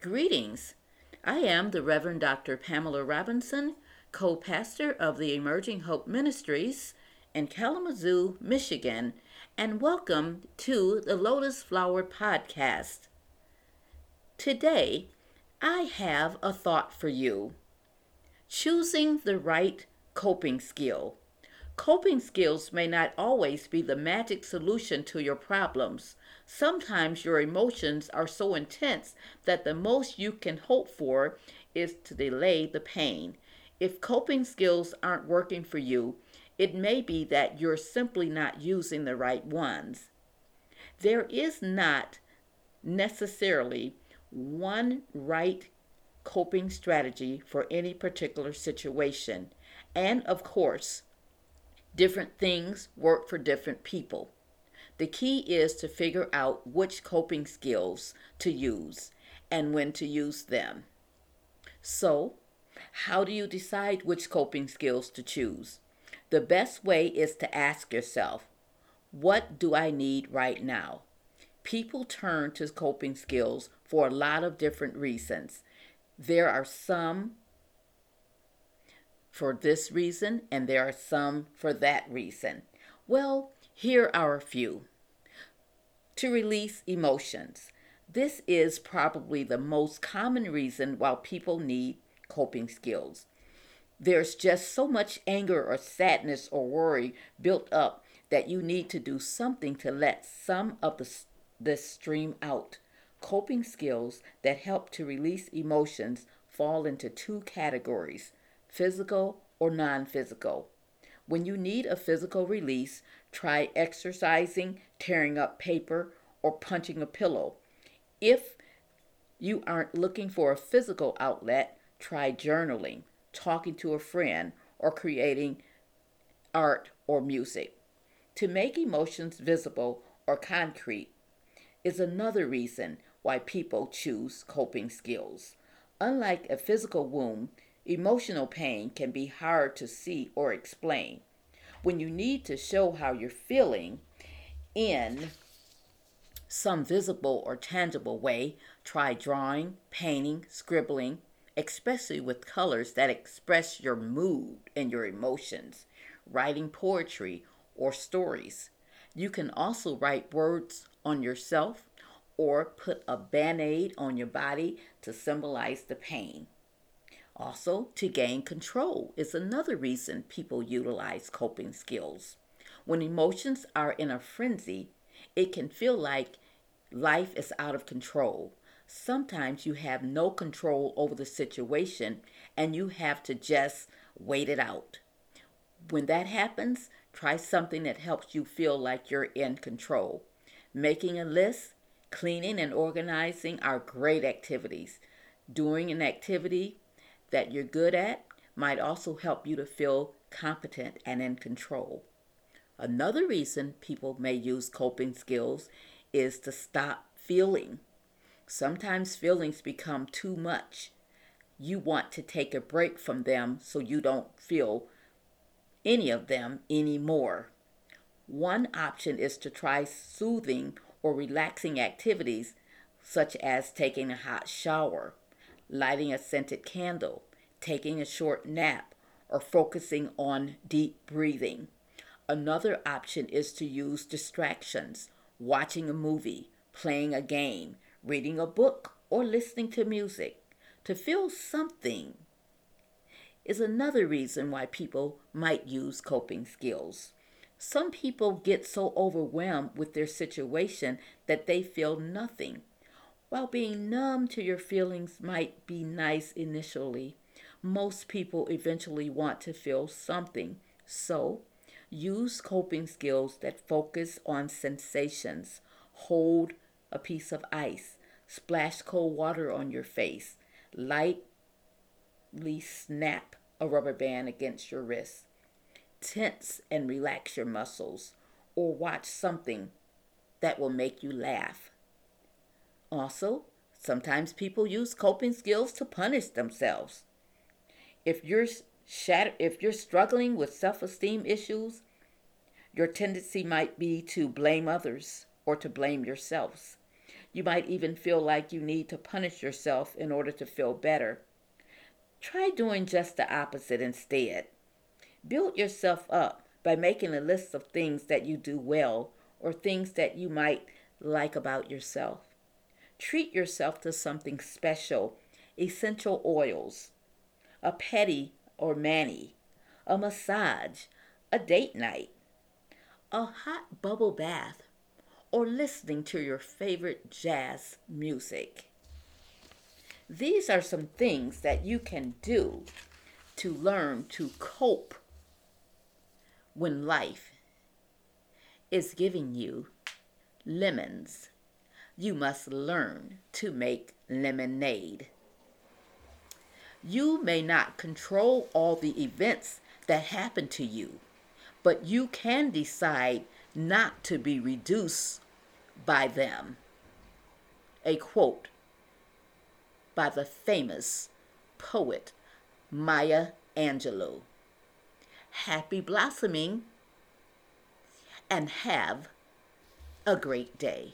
Greetings. I am the Reverend Dr. Pamela Robinson, co pastor of the Emerging Hope Ministries in Kalamazoo, Michigan, and welcome to the Lotus Flower Podcast. Today, I have a thought for you choosing the right coping skill. Coping skills may not always be the magic solution to your problems. Sometimes your emotions are so intense that the most you can hope for is to delay the pain. If coping skills aren't working for you, it may be that you're simply not using the right ones. There is not necessarily one right coping strategy for any particular situation. And of course, different things work for different people. The key is to figure out which coping skills to use and when to use them. So, how do you decide which coping skills to choose? The best way is to ask yourself, what do I need right now? People turn to coping skills for a lot of different reasons. There are some for this reason, and there are some for that reason. Well, here are a few. To release emotions. This is probably the most common reason why people need coping skills. There's just so much anger or sadness or worry built up that you need to do something to let some of the, this stream out. Coping skills that help to release emotions fall into two categories physical or non physical. When you need a physical release, try exercising, tearing up paper, or punching a pillow. If you aren't looking for a physical outlet, try journaling, talking to a friend, or creating art or music. To make emotions visible or concrete is another reason why people choose coping skills. Unlike a physical wound, Emotional pain can be hard to see or explain. When you need to show how you're feeling in some visible or tangible way, try drawing, painting, scribbling, especially with colors that express your mood and your emotions, writing poetry or stories. You can also write words on yourself or put a band aid on your body to symbolize the pain. Also, to gain control is another reason people utilize coping skills. When emotions are in a frenzy, it can feel like life is out of control. Sometimes you have no control over the situation and you have to just wait it out. When that happens, try something that helps you feel like you're in control. Making a list, cleaning, and organizing are great activities. Doing an activity that you're good at might also help you to feel competent and in control. Another reason people may use coping skills is to stop feeling. Sometimes feelings become too much. You want to take a break from them so you don't feel any of them anymore. One option is to try soothing or relaxing activities such as taking a hot shower lighting a scented candle, taking a short nap, or focusing on deep breathing. Another option is to use distractions, watching a movie, playing a game, reading a book, or listening to music. To feel something is another reason why people might use coping skills. Some people get so overwhelmed with their situation that they feel nothing while being numb to your feelings might be nice initially, most people eventually want to feel something. So, use coping skills that focus on sensations. Hold a piece of ice, splash cold water on your face, lightly snap a rubber band against your wrist, tense and relax your muscles, or watch something that will make you laugh. Also, sometimes people use coping skills to punish themselves. If you're shatter- if you're struggling with self-esteem issues, your tendency might be to blame others or to blame yourselves. You might even feel like you need to punish yourself in order to feel better. Try doing just the opposite instead. Build yourself up by making a list of things that you do well or things that you might like about yourself. Treat yourself to something special essential oils, a pedi or mani, a massage, a date night, a hot bubble bath, or listening to your favorite jazz music. These are some things that you can do to learn to cope when life is giving you lemons. You must learn to make lemonade. You may not control all the events that happen to you, but you can decide not to be reduced by them. A quote by the famous poet Maya Angelou. Happy blossoming and have a great day.